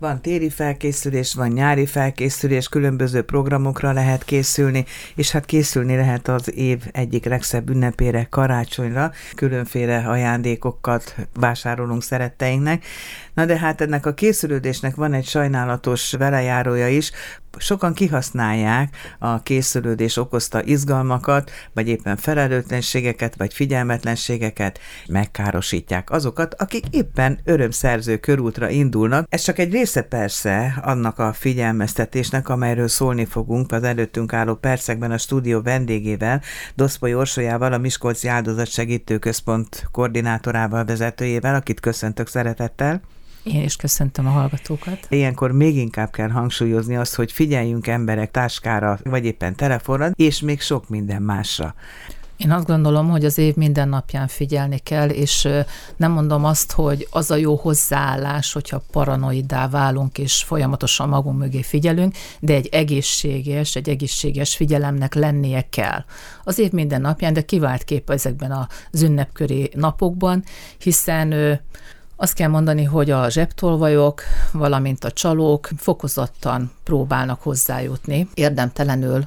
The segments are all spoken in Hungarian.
Van téri felkészülés, van nyári felkészülés, különböző programokra lehet készülni, és hát készülni lehet az év egyik legszebb ünnepére, karácsonyra, különféle ajándékokat vásárolunk szeretteinknek. Na de hát ennek a készülődésnek van egy sajnálatos velejárója is, sokan kihasználják a készülődés okozta izgalmakat, vagy éppen felelőtlenségeket, vagy figyelmetlenségeket, megkárosítják azokat, akik éppen örömszerző körútra indulnak. Ez csak egy része persze annak a figyelmeztetésnek, amelyről szólni fogunk az előttünk álló percekben a stúdió vendégével, Doszpoly Orsolyával, a Miskolci Áldozatsegítő Központ koordinátorával, vezetőjével, akit köszöntök szeretettel. Én is köszöntöm a hallgatókat. Ilyenkor még inkább kell hangsúlyozni azt, hogy figyeljünk emberek táskára, vagy éppen telefonra, és még sok minden másra. Én azt gondolom, hogy az év minden napján figyelni kell, és nem mondom azt, hogy az a jó hozzáállás, hogyha paranoidá válunk, és folyamatosan magunk mögé figyelünk, de egy egészséges, egy egészséges figyelemnek lennie kell. Az év minden napján, de kivált kép ezekben az ünnepköri napokban, hiszen azt kell mondani, hogy a zsebtolvajok, valamint a csalók fokozottan próbálnak hozzájutni, érdemtelenül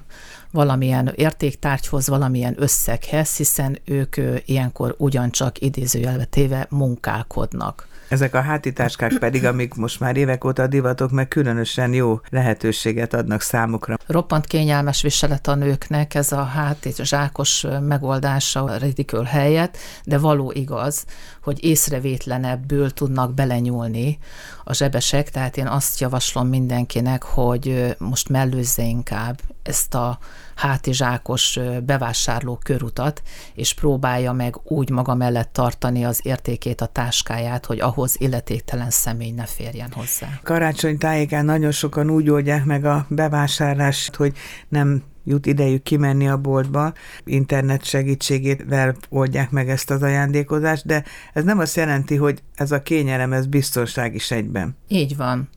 valamilyen értéktárgyhoz, valamilyen összeghez, hiszen ők ilyenkor ugyancsak idézőjelve téve munkálkodnak. Ezek a hátitáskák pedig, amik most már évek óta divatok, meg különösen jó lehetőséget adnak számukra. Roppant kényelmes viselet a nőknek ez a hátít zsákos megoldása a ridikül helyett, de való igaz, hogy észrevétlenebből tudnak belenyúlni a zsebesek, tehát én azt javaslom mindenkinek, hogy most mellőzze inkább ezt a hátizsákos bevásárló körutat, és próbálja meg úgy maga mellett tartani az értékét, a táskáját, hogy ahhoz illetéktelen személy ne férjen hozzá. Karácsony tájékán nagyon sokan úgy oldják meg a bevásárlást, hogy nem jut idejük kimenni a boltba, internet segítségével oldják meg ezt az ajándékozást, de ez nem azt jelenti, hogy ez a kényelem, ez biztonság is egyben. Így van.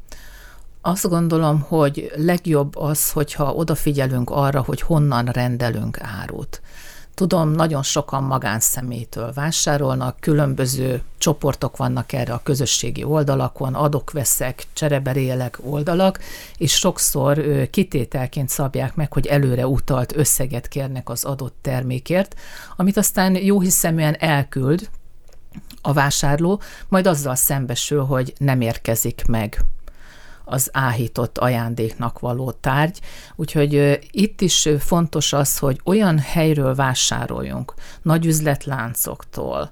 Azt gondolom, hogy legjobb az, hogyha odafigyelünk arra, hogy honnan rendelünk árut. Tudom, nagyon sokan magánszemétől vásárolnak, különböző csoportok vannak erre a közösségi oldalakon, adok-veszek, csereberélek oldalak, és sokszor kitételként szabják meg, hogy előre utalt összeget kérnek az adott termékért, amit aztán jó hiszeműen elküld a vásárló, majd azzal szembesül, hogy nem érkezik meg az áhított ajándéknak való tárgy. Úgyhogy itt is fontos az, hogy olyan helyről vásároljunk, nagy üzletláncoktól,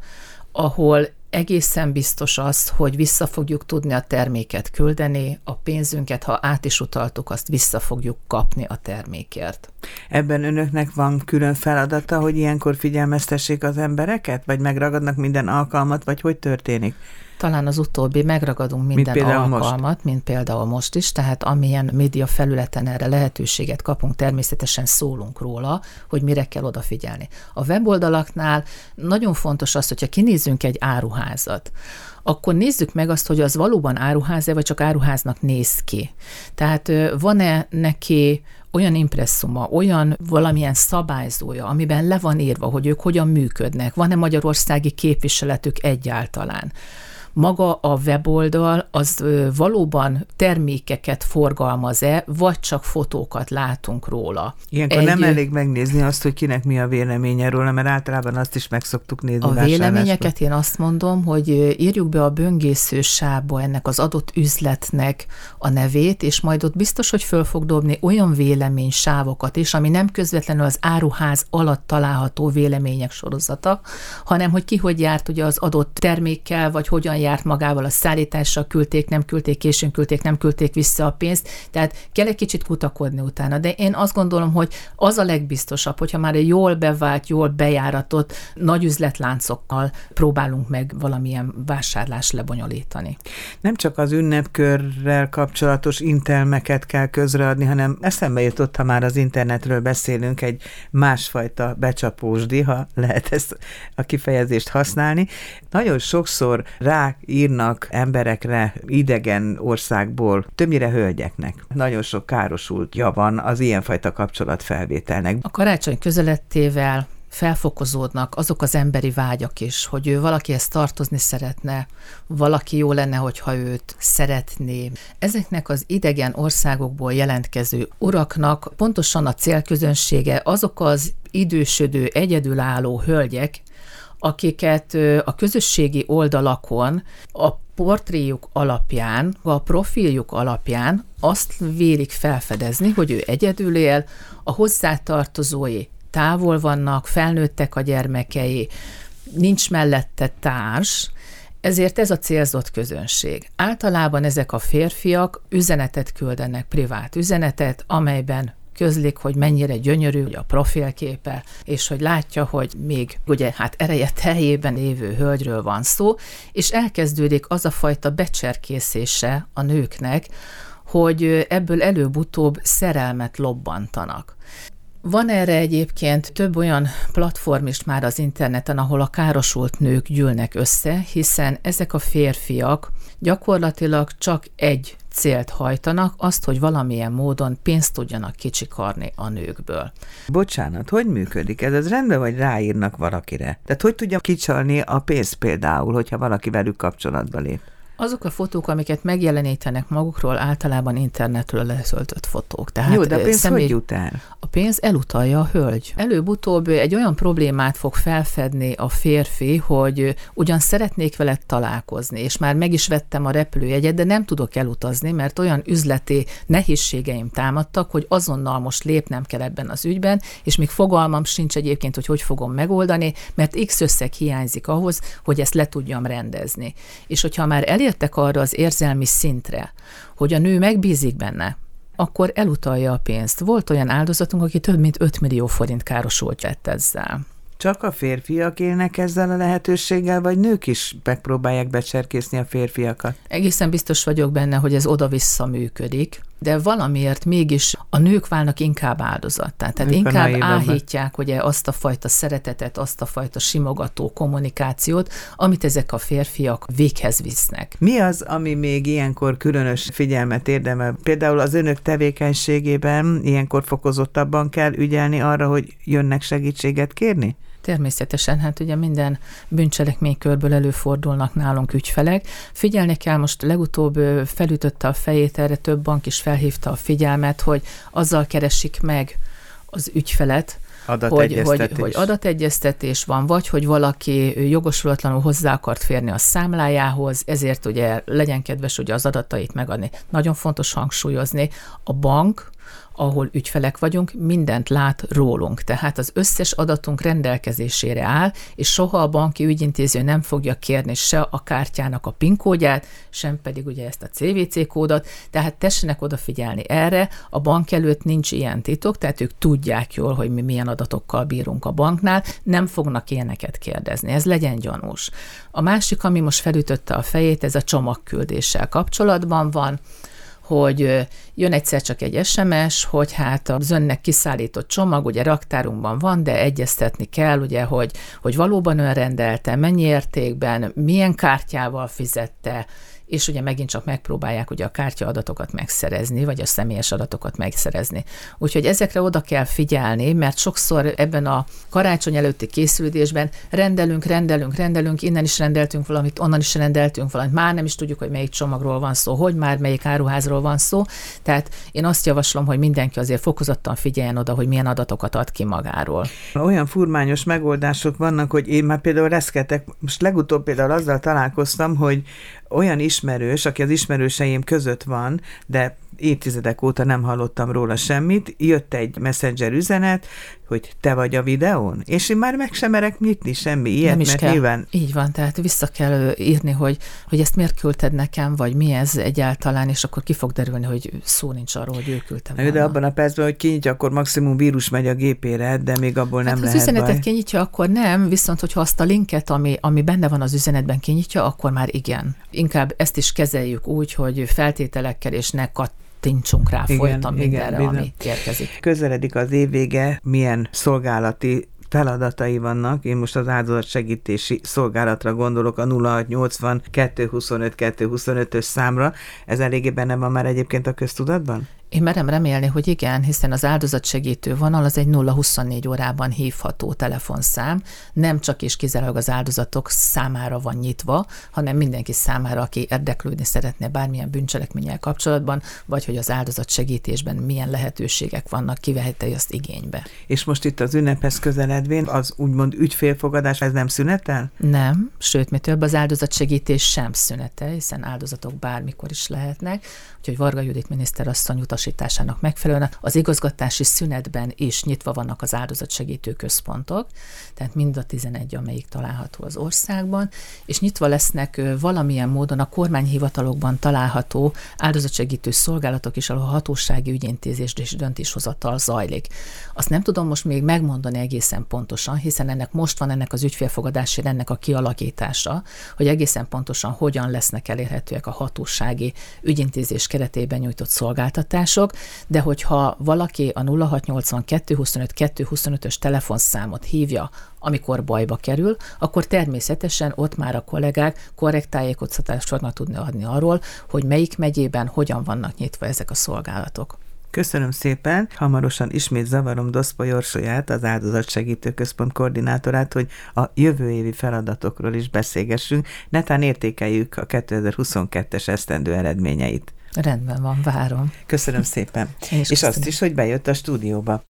ahol egészen biztos az, hogy vissza fogjuk tudni a terméket küldeni, a pénzünket, ha át is utaltuk, azt vissza fogjuk kapni a termékért. Ebben önöknek van külön feladata, hogy ilyenkor figyelmeztessék az embereket, vagy megragadnak minden alkalmat, vagy hogy történik? Talán az utóbbi, megragadunk minden mint alkalmat, most. mint például most is, tehát amilyen média felületen erre lehetőséget kapunk, természetesen szólunk róla, hogy mire kell odafigyelni. A weboldalaknál nagyon fontos az, hogyha kinézzünk egy áruházat, akkor nézzük meg azt, hogy az valóban áruház-e, vagy csak áruháznak néz ki. Tehát van-e neki olyan impresszuma, olyan valamilyen szabályzója, amiben le van írva, hogy ők hogyan működnek, van-e magyarországi képviseletük egyáltalán maga a weboldal az valóban termékeket forgalmaz-e, vagy csak fotókat látunk róla. Ilyenkor Egy, nem elég megnézni azt, hogy kinek mi a véleménye róla, mert általában azt is meg szoktuk nézni. A véleményeket én azt mondom, hogy írjuk be a böngésző sába ennek az adott üzletnek a nevét, és majd ott biztos, hogy föl fog dobni olyan véleménysávokat is, ami nem közvetlenül az áruház alatt található vélemények sorozata, hanem hogy ki hogy járt ugye az adott termékkel, vagy hogyan járt magával a szállítással, küldték, nem küldték, későn küldték, nem küldték vissza a pénzt, tehát kell egy kicsit kutakodni utána. De én azt gondolom, hogy az a legbiztosabb, hogyha már egy jól bevált, jól bejáratott nagy üzletláncokkal próbálunk meg valamilyen vásárlást lebonyolítani. Nem csak az ünnepkörrel kapcsolatos intelmeket kell közreadni, hanem eszembe jutott, ha már az internetről beszélünk, egy másfajta becsapósdi, ha lehet ezt a kifejezést használni. Nagyon sokszor rá írnak emberekre idegen országból, többnyire hölgyeknek. Nagyon sok károsultja van az ilyenfajta kapcsolatfelvételnek. A karácsony közelettével felfokozódnak azok az emberi vágyak is, hogy ő valakihez tartozni szeretne, valaki jó lenne, hogyha őt szeretné. Ezeknek az idegen országokból jelentkező uraknak pontosan a célközönsége azok az idősödő, egyedülálló hölgyek, akiket a közösségi oldalakon a portréjuk alapján, a profiljuk alapján azt vélik felfedezni, hogy ő egyedül él, a hozzátartozói távol vannak, felnőttek a gyermekei, nincs mellette társ, ezért ez a célzott közönség. Általában ezek a férfiak üzenetet küldenek, privát üzenetet, amelyben közlik, hogy mennyire gyönyörű a profilképe, és hogy látja, hogy még ugye hát ereje teljében évő hölgyről van szó, és elkezdődik az a fajta becserkészése a nőknek, hogy ebből előbb-utóbb szerelmet lobbantanak. Van erre egyébként több olyan platform is már az interneten, ahol a károsult nők gyűlnek össze, hiszen ezek a férfiak gyakorlatilag csak egy célt hajtanak, azt, hogy valamilyen módon pénzt tudjanak kicsikarni a nőkből. Bocsánat, hogy működik ez? Ez rendben, vagy ráírnak valakire? Tehát hogy tudja kicsalni a pénzt például, hogyha valaki velük kapcsolatba lép? Azok a fotók, amiket megjelenítenek magukról, általában internetről leszöltött fotók. Tehát Jó, de a pénz személy... hogy jut el? A pénz elutalja a hölgy. Előbb-utóbb egy olyan problémát fog felfedni a férfi, hogy ugyan szeretnék veled találkozni, és már meg is vettem a repülőjegyet, de nem tudok elutazni, mert olyan üzleti nehézségeim támadtak, hogy azonnal most lépnem kell ebben az ügyben, és még fogalmam sincs egyébként, hogy hogy fogom megoldani, mert X összeg hiányzik ahhoz, hogy ezt le tudjam rendezni. És hogyha már el elértek arra az érzelmi szintre, hogy a nő megbízik benne, akkor elutalja a pénzt. Volt olyan áldozatunk, aki több mint 5 millió forint károsult lett ezzel. Csak a férfiak élnek ezzel a lehetőséggel, vagy nők is megpróbálják becserkészni a férfiakat? Egészen biztos vagyok benne, hogy ez oda-vissza működik de valamiért mégis a nők válnak inkább áldozattá. Tehát Nők inkább áhítják ugye azt a fajta szeretetet, azt a fajta simogató kommunikációt, amit ezek a férfiak véghez visznek. Mi az, ami még ilyenkor különös figyelmet érdemel? Például az önök tevékenységében ilyenkor fokozottabban kell ügyelni arra, hogy jönnek segítséget kérni? Természetesen, hát ugye minden bűncselekménykörből előfordulnak nálunk ügyfelek. Figyelni kell, most legutóbb felütötte a fejét, erre több bank is felhívta a figyelmet, hogy azzal keresik meg az ügyfelet, hogy, hogy, hogy adategyeztetés van, vagy hogy valaki jogosulatlanul hozzá akart férni a számlájához, ezért ugye legyen kedves ugye az adatait megadni. Nagyon fontos hangsúlyozni, a bank ahol ügyfelek vagyunk, mindent lát rólunk. Tehát az összes adatunk rendelkezésére áll, és soha a banki ügyintéző nem fogja kérni se a kártyának a PIN kódját, sem pedig ugye ezt a CVC kódot, tehát tessenek odafigyelni erre, a bank előtt nincs ilyen titok, tehát ők tudják jól, hogy mi milyen adatokkal bírunk a banknál, nem fognak ilyeneket kérdezni, ez legyen gyanús. A másik, ami most felütötte a fejét, ez a csomagküldéssel kapcsolatban van, hogy jön egyszer csak egy SMS, hogy hát az önnek kiszállított csomag, ugye raktárunkban van, de egyeztetni kell, ugye, hogy, hogy valóban önrendelte, mennyi értékben, milyen kártyával fizette, és ugye megint csak megpróbálják ugye a kártya adatokat megszerezni, vagy a személyes adatokat megszerezni. Úgyhogy ezekre oda kell figyelni, mert sokszor ebben a karácsony előtti készülődésben rendelünk, rendelünk, rendelünk, innen is rendeltünk valamit, onnan is rendeltünk valamit, már nem is tudjuk, hogy melyik csomagról van szó, hogy már melyik áruházról van szó. Tehát én azt javaslom, hogy mindenki azért fokozottan figyeljen oda, hogy milyen adatokat ad ki magáról. Olyan furmányos megoldások vannak, hogy én már például reszketek, most legutóbb például azzal találkoztam, hogy olyan ismerős, aki az ismerőseim között van, de évtizedek óta nem hallottam róla semmit, jött egy messenger üzenet, hogy te vagy a videón, és én már meg sem merek nyitni semmi ilyet, nem is mert kell. nyilván... Így van, tehát vissza kell írni, hogy, hogy ezt miért küldted nekem, vagy mi ez egyáltalán, és akkor ki fog derülni, hogy szó nincs arról, hogy ő küldte Na, de abban a percben, hogy kinyitja, akkor maximum vírus megy a gépére, de még abból hát nem az lehet üzenetet baj. kinyitja, akkor nem, viszont hogyha azt a linket, ami, ami benne van az üzenetben kinyitja, akkor már igen. Inkább ezt is kezeljük úgy, hogy feltételekkel és ne kat kattintsunk rá igen, folyton mindenre, igen. ami érkezik. Közeledik az évvége, milyen szolgálati feladatai vannak. Én most az segítési szolgálatra gondolok a 0680 225 225-ös számra. Ez eléggé benne van már egyébként a köztudatban? Én merem remélni, hogy igen, hiszen az áldozatsegítő vonal az egy 0-24 órában hívható telefonszám, nem csak és kizárólag az áldozatok számára van nyitva, hanem mindenki számára, aki érdeklődni szeretne bármilyen bűncselekménnyel kapcsolatban, vagy hogy az áldozat segítésben milyen lehetőségek vannak, kivehette azt igénybe. És most itt az ünnephez közeledvén az úgymond ügyfélfogadás, ez nem szünetel? Nem, sőt, mi több az áldozatsegítés sem szünetel, hiszen áldozatok bármikor is lehetnek, úgyhogy Varga Judit miniszterasszony utasításának megfelelően az igazgatási szünetben is nyitva vannak az áldozatsegítő központok, tehát mind a 11, amelyik található az országban, és nyitva lesznek valamilyen módon a kormányhivatalokban található áldozatsegítő szolgálatok is, ahol a hatósági ügyintézés és döntéshozatal zajlik. Azt nem tudom most még megmondani egészen pontosan, hiszen ennek most van ennek az ügyfélfogadási ennek a kialakítása, hogy egészen pontosan hogyan lesznek elérhetőek a hatósági ügyintézés keretében nyújtott szolgáltatások, de hogyha valaki a 0680 225 225-ös telefonszámot hívja, amikor bajba kerül, akkor természetesen ott már a kollégák korrekt tájékoztatást fognak tudni adni arról, hogy melyik megyében hogyan vannak nyitva ezek a szolgálatok. Köszönöm szépen. Hamarosan ismét zavarom Doszpa Jorsóját, az Áldozatsegítő Központ koordinátorát, hogy a jövő évi feladatokról is beszélgessünk, netán értékeljük a 2022-es esztendő eredményeit. Rendben van, várom. Köszönöm szépen. És köszönöm. azt is, hogy bejött a stúdióba.